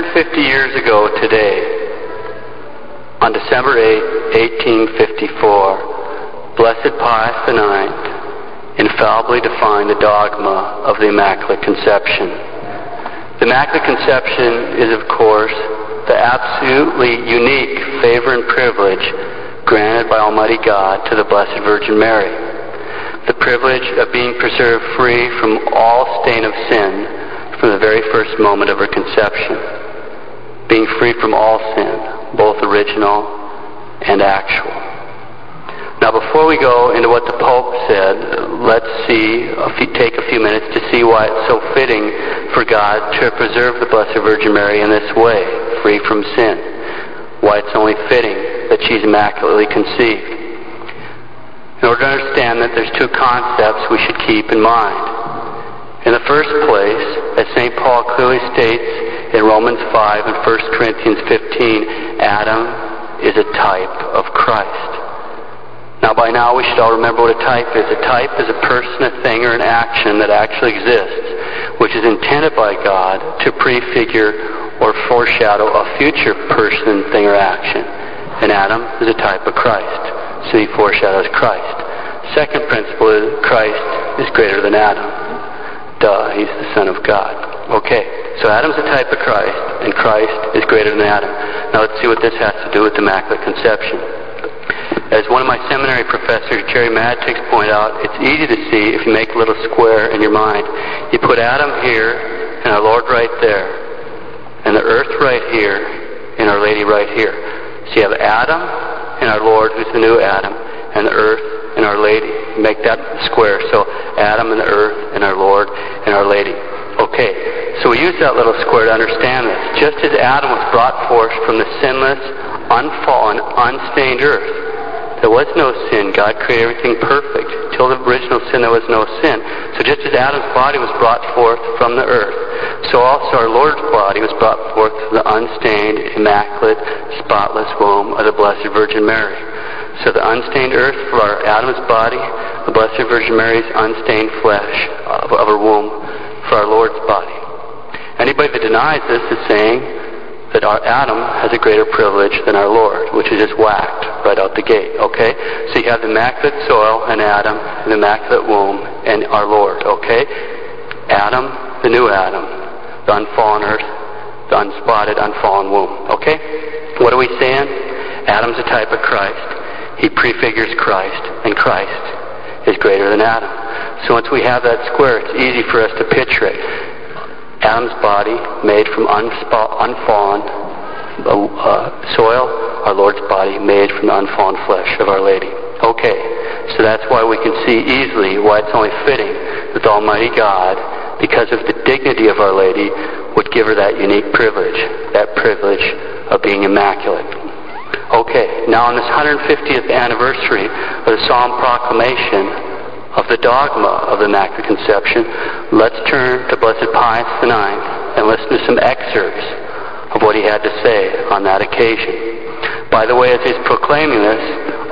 150 years ago today, on December 8, 1854, Blessed Pius IX infallibly defined the dogma of the Immaculate Conception. The Immaculate Conception is, of course, the absolutely unique favor and privilege granted by Almighty God to the Blessed Virgin Mary. The privilege of being preserved free from all stain of sin from the very first moment of her conception, being free from all sin, both original and actual. Now, before we go into what the Pope said, let's see, take a few minutes to see why it's so fitting for God to preserve the Blessed Virgin Mary in this way, free from sin. Why it's only fitting that she's immaculately conceived. In order to understand that, there's two concepts we should keep in mind. In the first place, as St. Paul clearly states in Romans 5 and 1 Corinthians 15, Adam is a type of Christ. Now, by now, we should all remember what a type is. A type is a person, a thing, or an action that actually exists, which is intended by God to prefigure or foreshadow a future person, thing, or action. And Adam is a type of Christ, so he foreshadows Christ. Second principle is Christ is greater than Adam. Duh, he's the Son of God. Okay, so Adam's a type of Christ, and Christ is greater than Adam. Now let's see what this has to do with the Immaculate Conception. As one of my seminary professors, Jerry Matatics, pointed out, it's easy to see if you make a little square in your mind. You put Adam here, and our Lord right there, and the earth right here, and Our Lady right here. So you have Adam and our Lord, who's the new Adam, and the earth and Our Lady. Make that square. So Adam and the earth and our Lord and Our Lady. Okay, so we use that little square to understand this. Just as Adam was brought forth from the sinless, unfallen, unstained earth, there was no sin. God created everything perfect. Till the original sin, there was no sin. So just as Adam's body was brought forth from the earth, so also our Lord's body was brought forth from the unstained, immaculate, spotless womb of the Blessed Virgin Mary. So the unstained earth for our Adam's body, the Blessed Virgin Mary's unstained flesh of, of her womb for our Lord's body. Anybody that denies this is saying that our Adam has a greater privilege than our Lord, which is just whacked right out the gate, okay? So you have the immaculate soil and Adam, and the immaculate womb, and our Lord, okay? Adam, the new Adam, the unfallen earth, the unspotted, unfallen womb, okay? What are we saying? Adam's a type of Christ. He prefigures Christ, and Christ is greater than Adam. So once we have that square, it's easy for us to picture it. Adam's body made from unfallen uh, soil, our Lord's body made from the unfallen flesh of Our Lady. Okay, so that's why we can see easily why it's only fitting that Almighty God, because of the dignity of Our Lady, would give her that unique privilege, that privilege of being immaculate. Okay, now on this 150th anniversary of the solemn proclamation of the dogma of the Immaculate Conception, let's turn to Blessed Pius IX and listen to some excerpts of what he had to say on that occasion. By the way, as he's proclaiming this,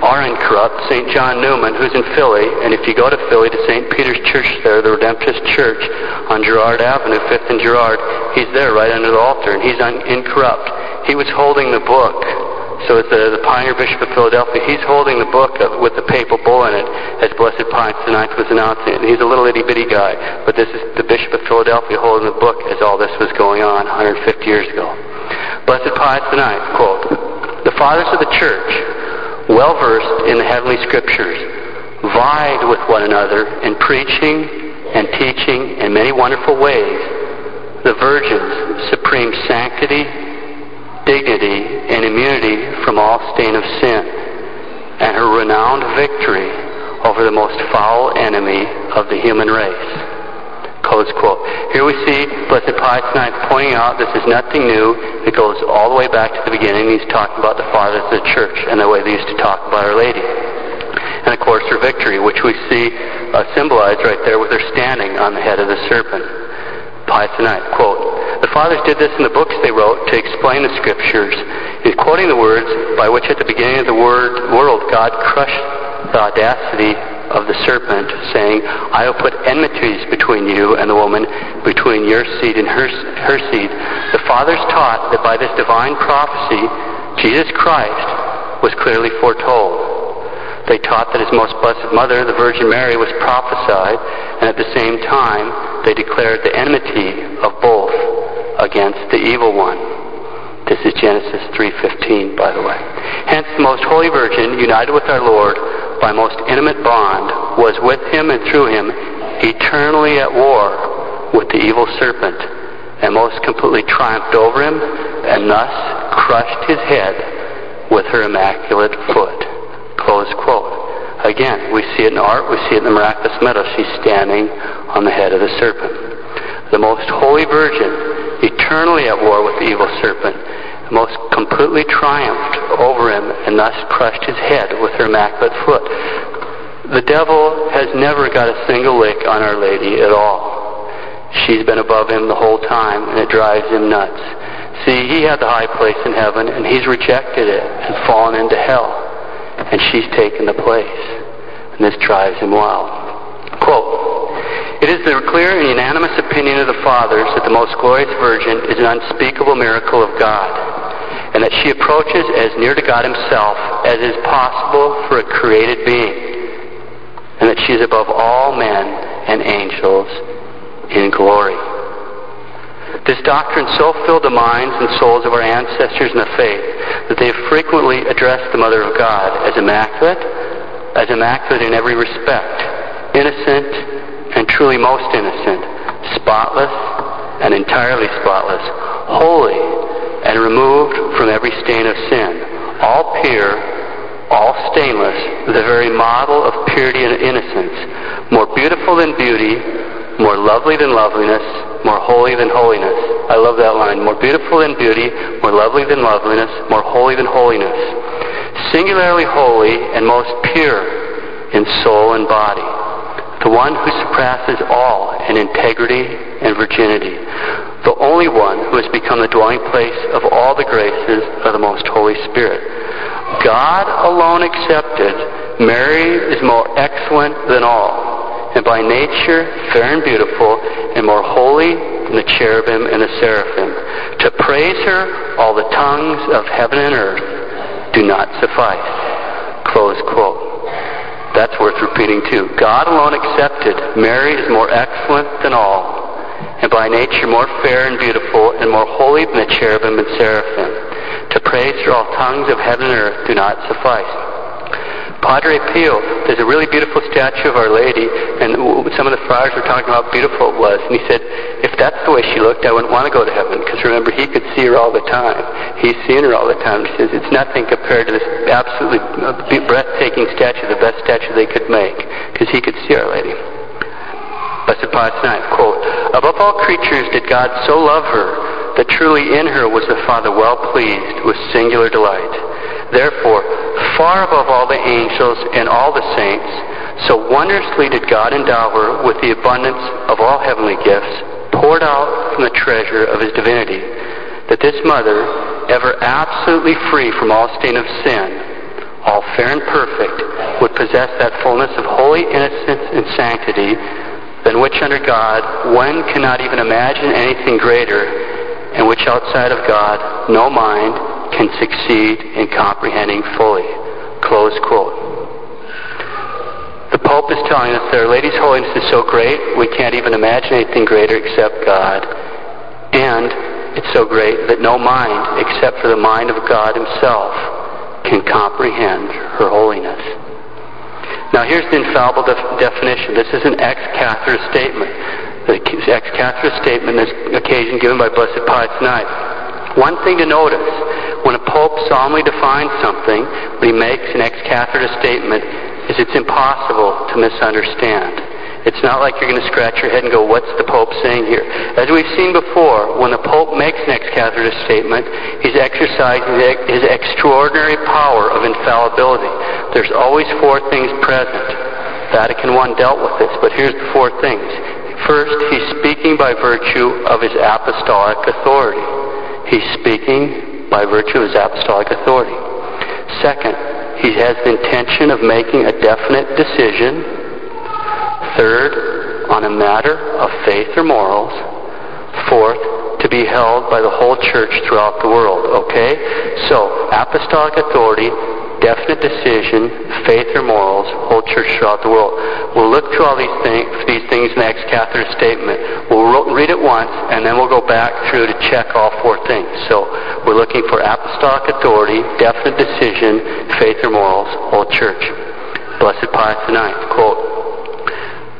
our incorrupt St. John Neumann, who's in Philly, and if you go to Philly to St. Peter's Church there, the Redemptorist Church on Girard Avenue, 5th and Girard, he's there right under the altar, and he's incorrupt. He was holding the book so it's the, the pioneer bishop of Philadelphia. He's holding the book of, with the papal bull in it as Blessed Pius IX was announcing it. And he's a little itty bitty guy, but this is the bishop of Philadelphia holding the book as all this was going on 150 years ago. Blessed Pius IX, quote, The fathers of the church, well versed in the heavenly scriptures, vied with one another in preaching and teaching in many wonderful ways the Virgin's supreme sanctity dignity and immunity from all stain of sin, and her renowned victory over the most foul enemy of the human race. Close quote. Here we see Blessed Pius IX pointing out this is nothing new. It goes all the way back to the beginning. He's talking about the fathers of the church and the way they used to talk about Our Lady. And of course her victory, which we see uh, symbolized right there with her standing on the head of the serpent. Quote, the fathers did this in the books they wrote to explain the scriptures. He's quoting the words by which at the beginning of the word, world God crushed the audacity of the serpent, saying, I will put enmities between you and the woman, between your seed and her, her seed. The fathers taught that by this divine prophecy, Jesus Christ was clearly foretold. They taught that his most blessed mother, the Virgin Mary, was prophesied, and at the same time, they declared the enmity of both against the evil one. This is Genesis 3:15, by the way. Hence, the most holy Virgin, united with our Lord by most intimate bond, was with him and through him eternally at war with the evil serpent, and most completely triumphed over him, and thus crushed his head with her immaculate foot. Close quote. Again, we see it in art, we see it in the miraculous medal. She's standing on the head of the serpent. The most holy Virgin, eternally at war with the evil serpent, most completely triumphed over him and thus crushed his head with her immaculate foot. The devil has never got a single lick on Our Lady at all. She's been above him the whole time, and it drives him nuts. See, he had the high place in heaven, and he's rejected it and fallen into hell. And she's taken the place. And this drives him wild. Quote, It is the clear and unanimous opinion of the Fathers that the most glorious Virgin is an unspeakable miracle of God, and that she approaches as near to God Himself as is possible for a created being and that she is above all men and angels in glory. This doctrine so filled the minds and souls of our ancestors in the faith that they have frequently addressed the Mother of God as immaculate, as immaculate in every respect, innocent and truly most innocent, spotless and entirely spotless, holy and removed from every stain of sin, all pure all stainless, the very model of purity and innocence, more beautiful than beauty, more lovely than loveliness, more holy than holiness. I love that line. More beautiful than beauty, more lovely than loveliness, more holy than holiness. Singularly holy and most pure in soul and body. The one who surpasses all in integrity and virginity. The only one who has become the dwelling place of all the graces of the most Holy Spirit. God alone accepted, Mary is more excellent than all, and by nature fair and beautiful, and more holy than the cherubim and the seraphim. To praise her, all the tongues of heaven and earth do not suffice. Close quote. That's worth repeating too. God alone accepted, Mary is more excellent than all, and by nature more fair and beautiful, and more holy than the cherubim and seraphim. To praise her all tongues of heaven and earth do not suffice. Padre Pio, there's a really beautiful statue of Our Lady, and some of the friars were talking about how beautiful it was. And he said, if that's the way she looked, I wouldn't want to go to heaven, because remember, he could see her all the time. He's seen her all the time. He says, it's nothing compared to this absolutely uh, breathtaking statue, the best statue they could make, because he could see Our Lady. Blessed Pius IX, quote, Above all creatures did God so love her that truly in her was the Father well pleased with singular delight. Therefore, far above all the angels and all the saints, so wondrously did God endow her with the abundance of all heavenly gifts poured out from the treasure of his divinity, that this mother, ever absolutely free from all stain of sin, all fair and perfect, would possess that fullness of holy innocence and sanctity than which under God one cannot even imagine anything greater and which outside of God no mind can succeed in comprehending fully. Close quote. The Pope is telling us that Our Lady's holiness is so great we can't even imagine anything greater except God. And it's so great that no mind except for the mind of God Himself can comprehend her holiness. Now here's the infallible def- definition. This is an ex cathedra statement the ex cathedra statement this occasion given by Blessed Pius IX. One thing to notice, when a pope solemnly defines something, when he makes an ex cathedra statement, is it's impossible to misunderstand. It's not like you're going to scratch your head and go, what's the Pope saying here? As we've seen before, when the Pope makes an ex cathedra statement, he's exercising his extraordinary power of infallibility. There's always four things present. Vatican I dealt with this, but here's the four things. First, he's speaking by virtue of his apostolic authority. He's speaking by virtue of his apostolic authority. Second, he has the intention of making a definite decision Third, on a matter of faith or morals. Fourth, to be held by the whole church throughout the world. Okay? So, apostolic authority, definite decision, faith or morals, whole church throughout the world. We'll look through all these things, these things in the ex cathedra statement. We'll read it once, and then we'll go back through to check all four things. So we're looking for apostolic authority, definite decision, faith or morals, whole church. Blessed Pius IX, quote,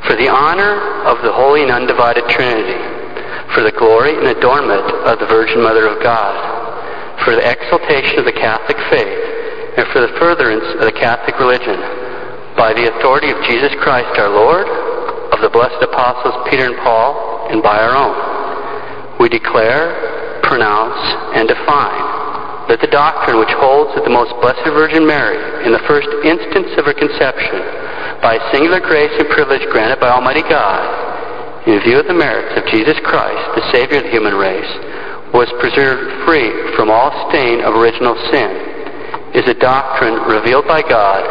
For the honor of the holy and undivided Trinity, for the glory and adornment of the Virgin Mother of God, for the exaltation of the Catholic faith, and for the furtherance of the Catholic religion, by the authority of Jesus Christ our Lord, of the blessed apostles Peter and Paul, and by our own. We declare, pronounce, and define that the doctrine which holds that the most blessed Virgin Mary, in the first instance of her conception, by singular grace and privilege granted by Almighty God, in view of the merits of Jesus Christ, the Savior of the human race, was preserved free from all stain of original sin, is a doctrine revealed by God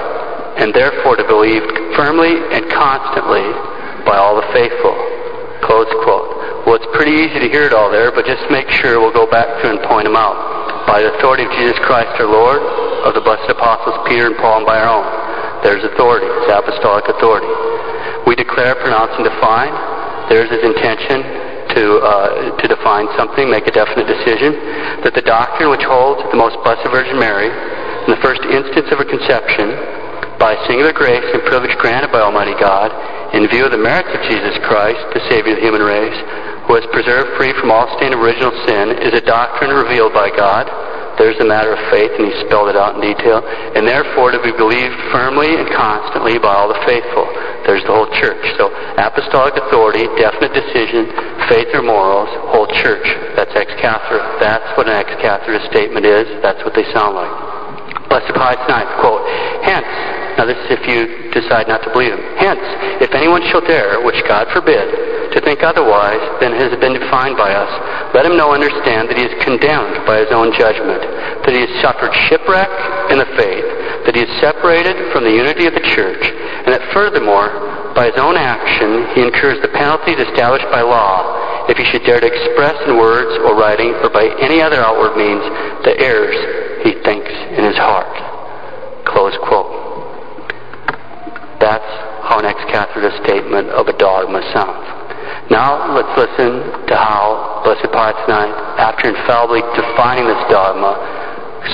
and therefore to be believed firmly and constantly by all the faithful. Close quote. Well, it's pretty easy to hear it all there, but just make sure we'll go back to and point them out. By the authority of Jesus Christ our Lord, of the blessed apostles Peter and Paul, and by our own. There's authority. It's apostolic authority. We declare, pronounce, and define there's his intention to, uh, to define something, make a definite decision, that the doctrine which holds the most blessed Virgin Mary, in the first instance of her conception, by singular grace and privilege granted by Almighty God, in view of the merits of Jesus Christ, the Savior of the human race, who has preserved free from all stain of original sin, is a doctrine revealed by God. There's the matter of faith, and he spelled it out in detail, and therefore to be believed firmly and constantly by all the faithful. There's the whole church. So apostolic authority, definite decision, faith or morals, whole church. That's ex cathedra. That's what an ex cathedra statement is. That's what they sound like. Blessed Pius IX, quote, Hence, now this is if you decide not to believe him. Hence, if anyone shall dare, which God forbid, to think otherwise than has been defined by us, let him know understand that he is condemned by his own judgment, that he has suffered shipwreck in the faith, that he is separated from the unity of the church, and that furthermore, by his own action, he incurs the penalties established by law if he should dare to express in words or writing or by any other outward means the errors he thinks in his heart. Close quote. That's how an ex cathedra statement of a dogma sounds. Now let's listen to how Blessed IX, after infallibly defining this dogma,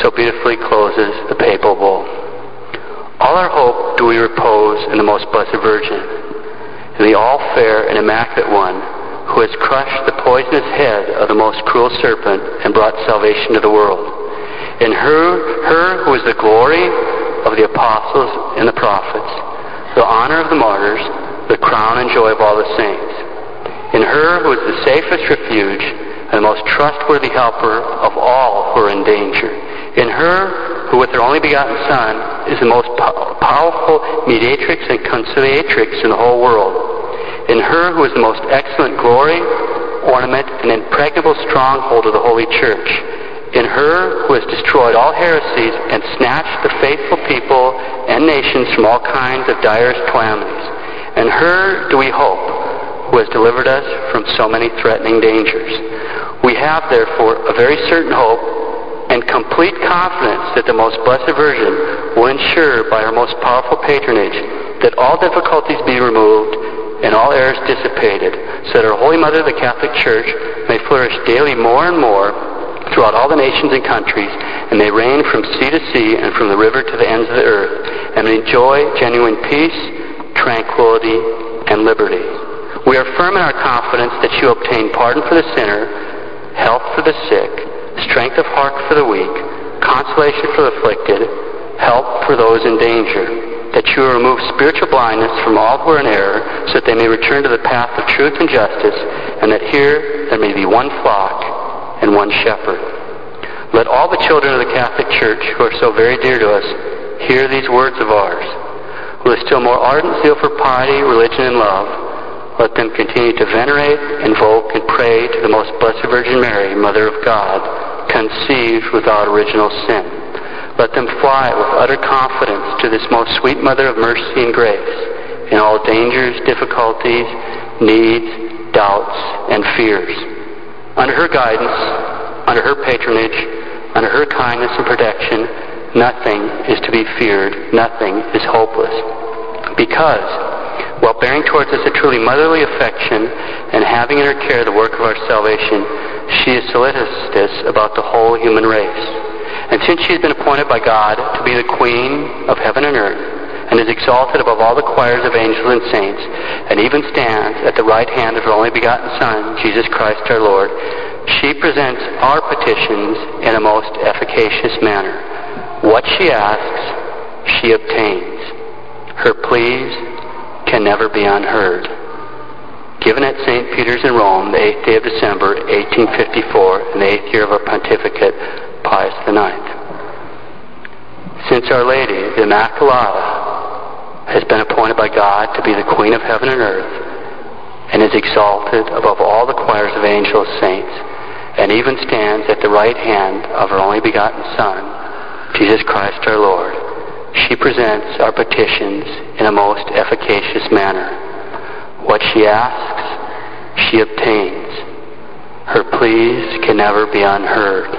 so beautifully closes the papal bull. All our hope do we repose in the most blessed Virgin, in the all fair and immaculate one, who has crushed the poisonous head of the most cruel serpent and brought salvation to the world. In her, her who is the glory of the apostles and the prophets, the honor of the martyrs, the crown and joy of all the saints. In her who is the safest refuge and the most trustworthy helper of all who are in danger. In her who with her only begotten Son is the most po- powerful mediatrix and conciliatrix in the whole world. In her who is the most excellent glory, ornament, and impregnable stronghold of the Holy Church. In her who has destroyed all heresies and snatched the faithful people and nations from all kinds of direst calamities. In her do we hope, who has delivered us from so many threatening dangers. We have, therefore, a very certain hope and complete confidence that the most blessed Virgin will ensure by her most powerful patronage that all difficulties be removed and all errors dissipated, so that our Holy Mother, the Catholic Church, may flourish daily more and more throughout all the nations and countries, and may reign from sea to sea and from the river to the ends of the earth, and enjoy genuine peace, tranquility, and liberty. We are firm in our confidence that you obtain pardon for the sinner, health for the sick, strength of heart for the weak, consolation for the afflicted, help for those in danger, that you remove spiritual blindness from all who are in error, so that they may return to the path of truth and justice, and that here there may be one flock and one shepherd. Let all the children of the Catholic Church, who are so very dear to us, hear these words of ours. With still more ardent zeal for piety, religion, and love, let them continue to venerate, invoke, and pray to the most blessed Virgin Mary, Mother of God, conceived without original sin. Let them fly with utter confidence to this most sweet Mother of mercy and grace, in all dangers, difficulties, needs, doubts, and fears. Under her guidance, under her patronage, under her kindness and protection, nothing is to be feared, nothing is hopeless. Because, while bearing towards us a truly motherly affection and having in her care the work of our salvation, she is solicitous about the whole human race. And since she has been appointed by God to be the queen of heaven and earth, and is exalted above all the choirs of angels and saints, and even stands at the right hand of her only begotten Son, Jesus Christ our Lord, she presents our petitions in a most efficacious manner. What she asks, she obtains. Her pleas can never be unheard. Given at St. Peter's in Rome, the 8th day of December, 1854, in the 8th year of our pontificate, Pius IX. Since Our Lady, the Immaculata, has been appointed by God to be the Queen of heaven and earth, and is exalted above all the choirs of angels, saints, and even stands at the right hand of her only begotten Son, Jesus Christ our Lord, she presents our petitions in a most efficacious manner. What she asks, she obtains. Her pleas can never be unheard.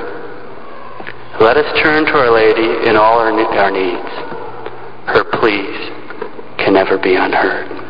Let us turn to Our Lady in all our, our needs. Her pleas can never be unheard.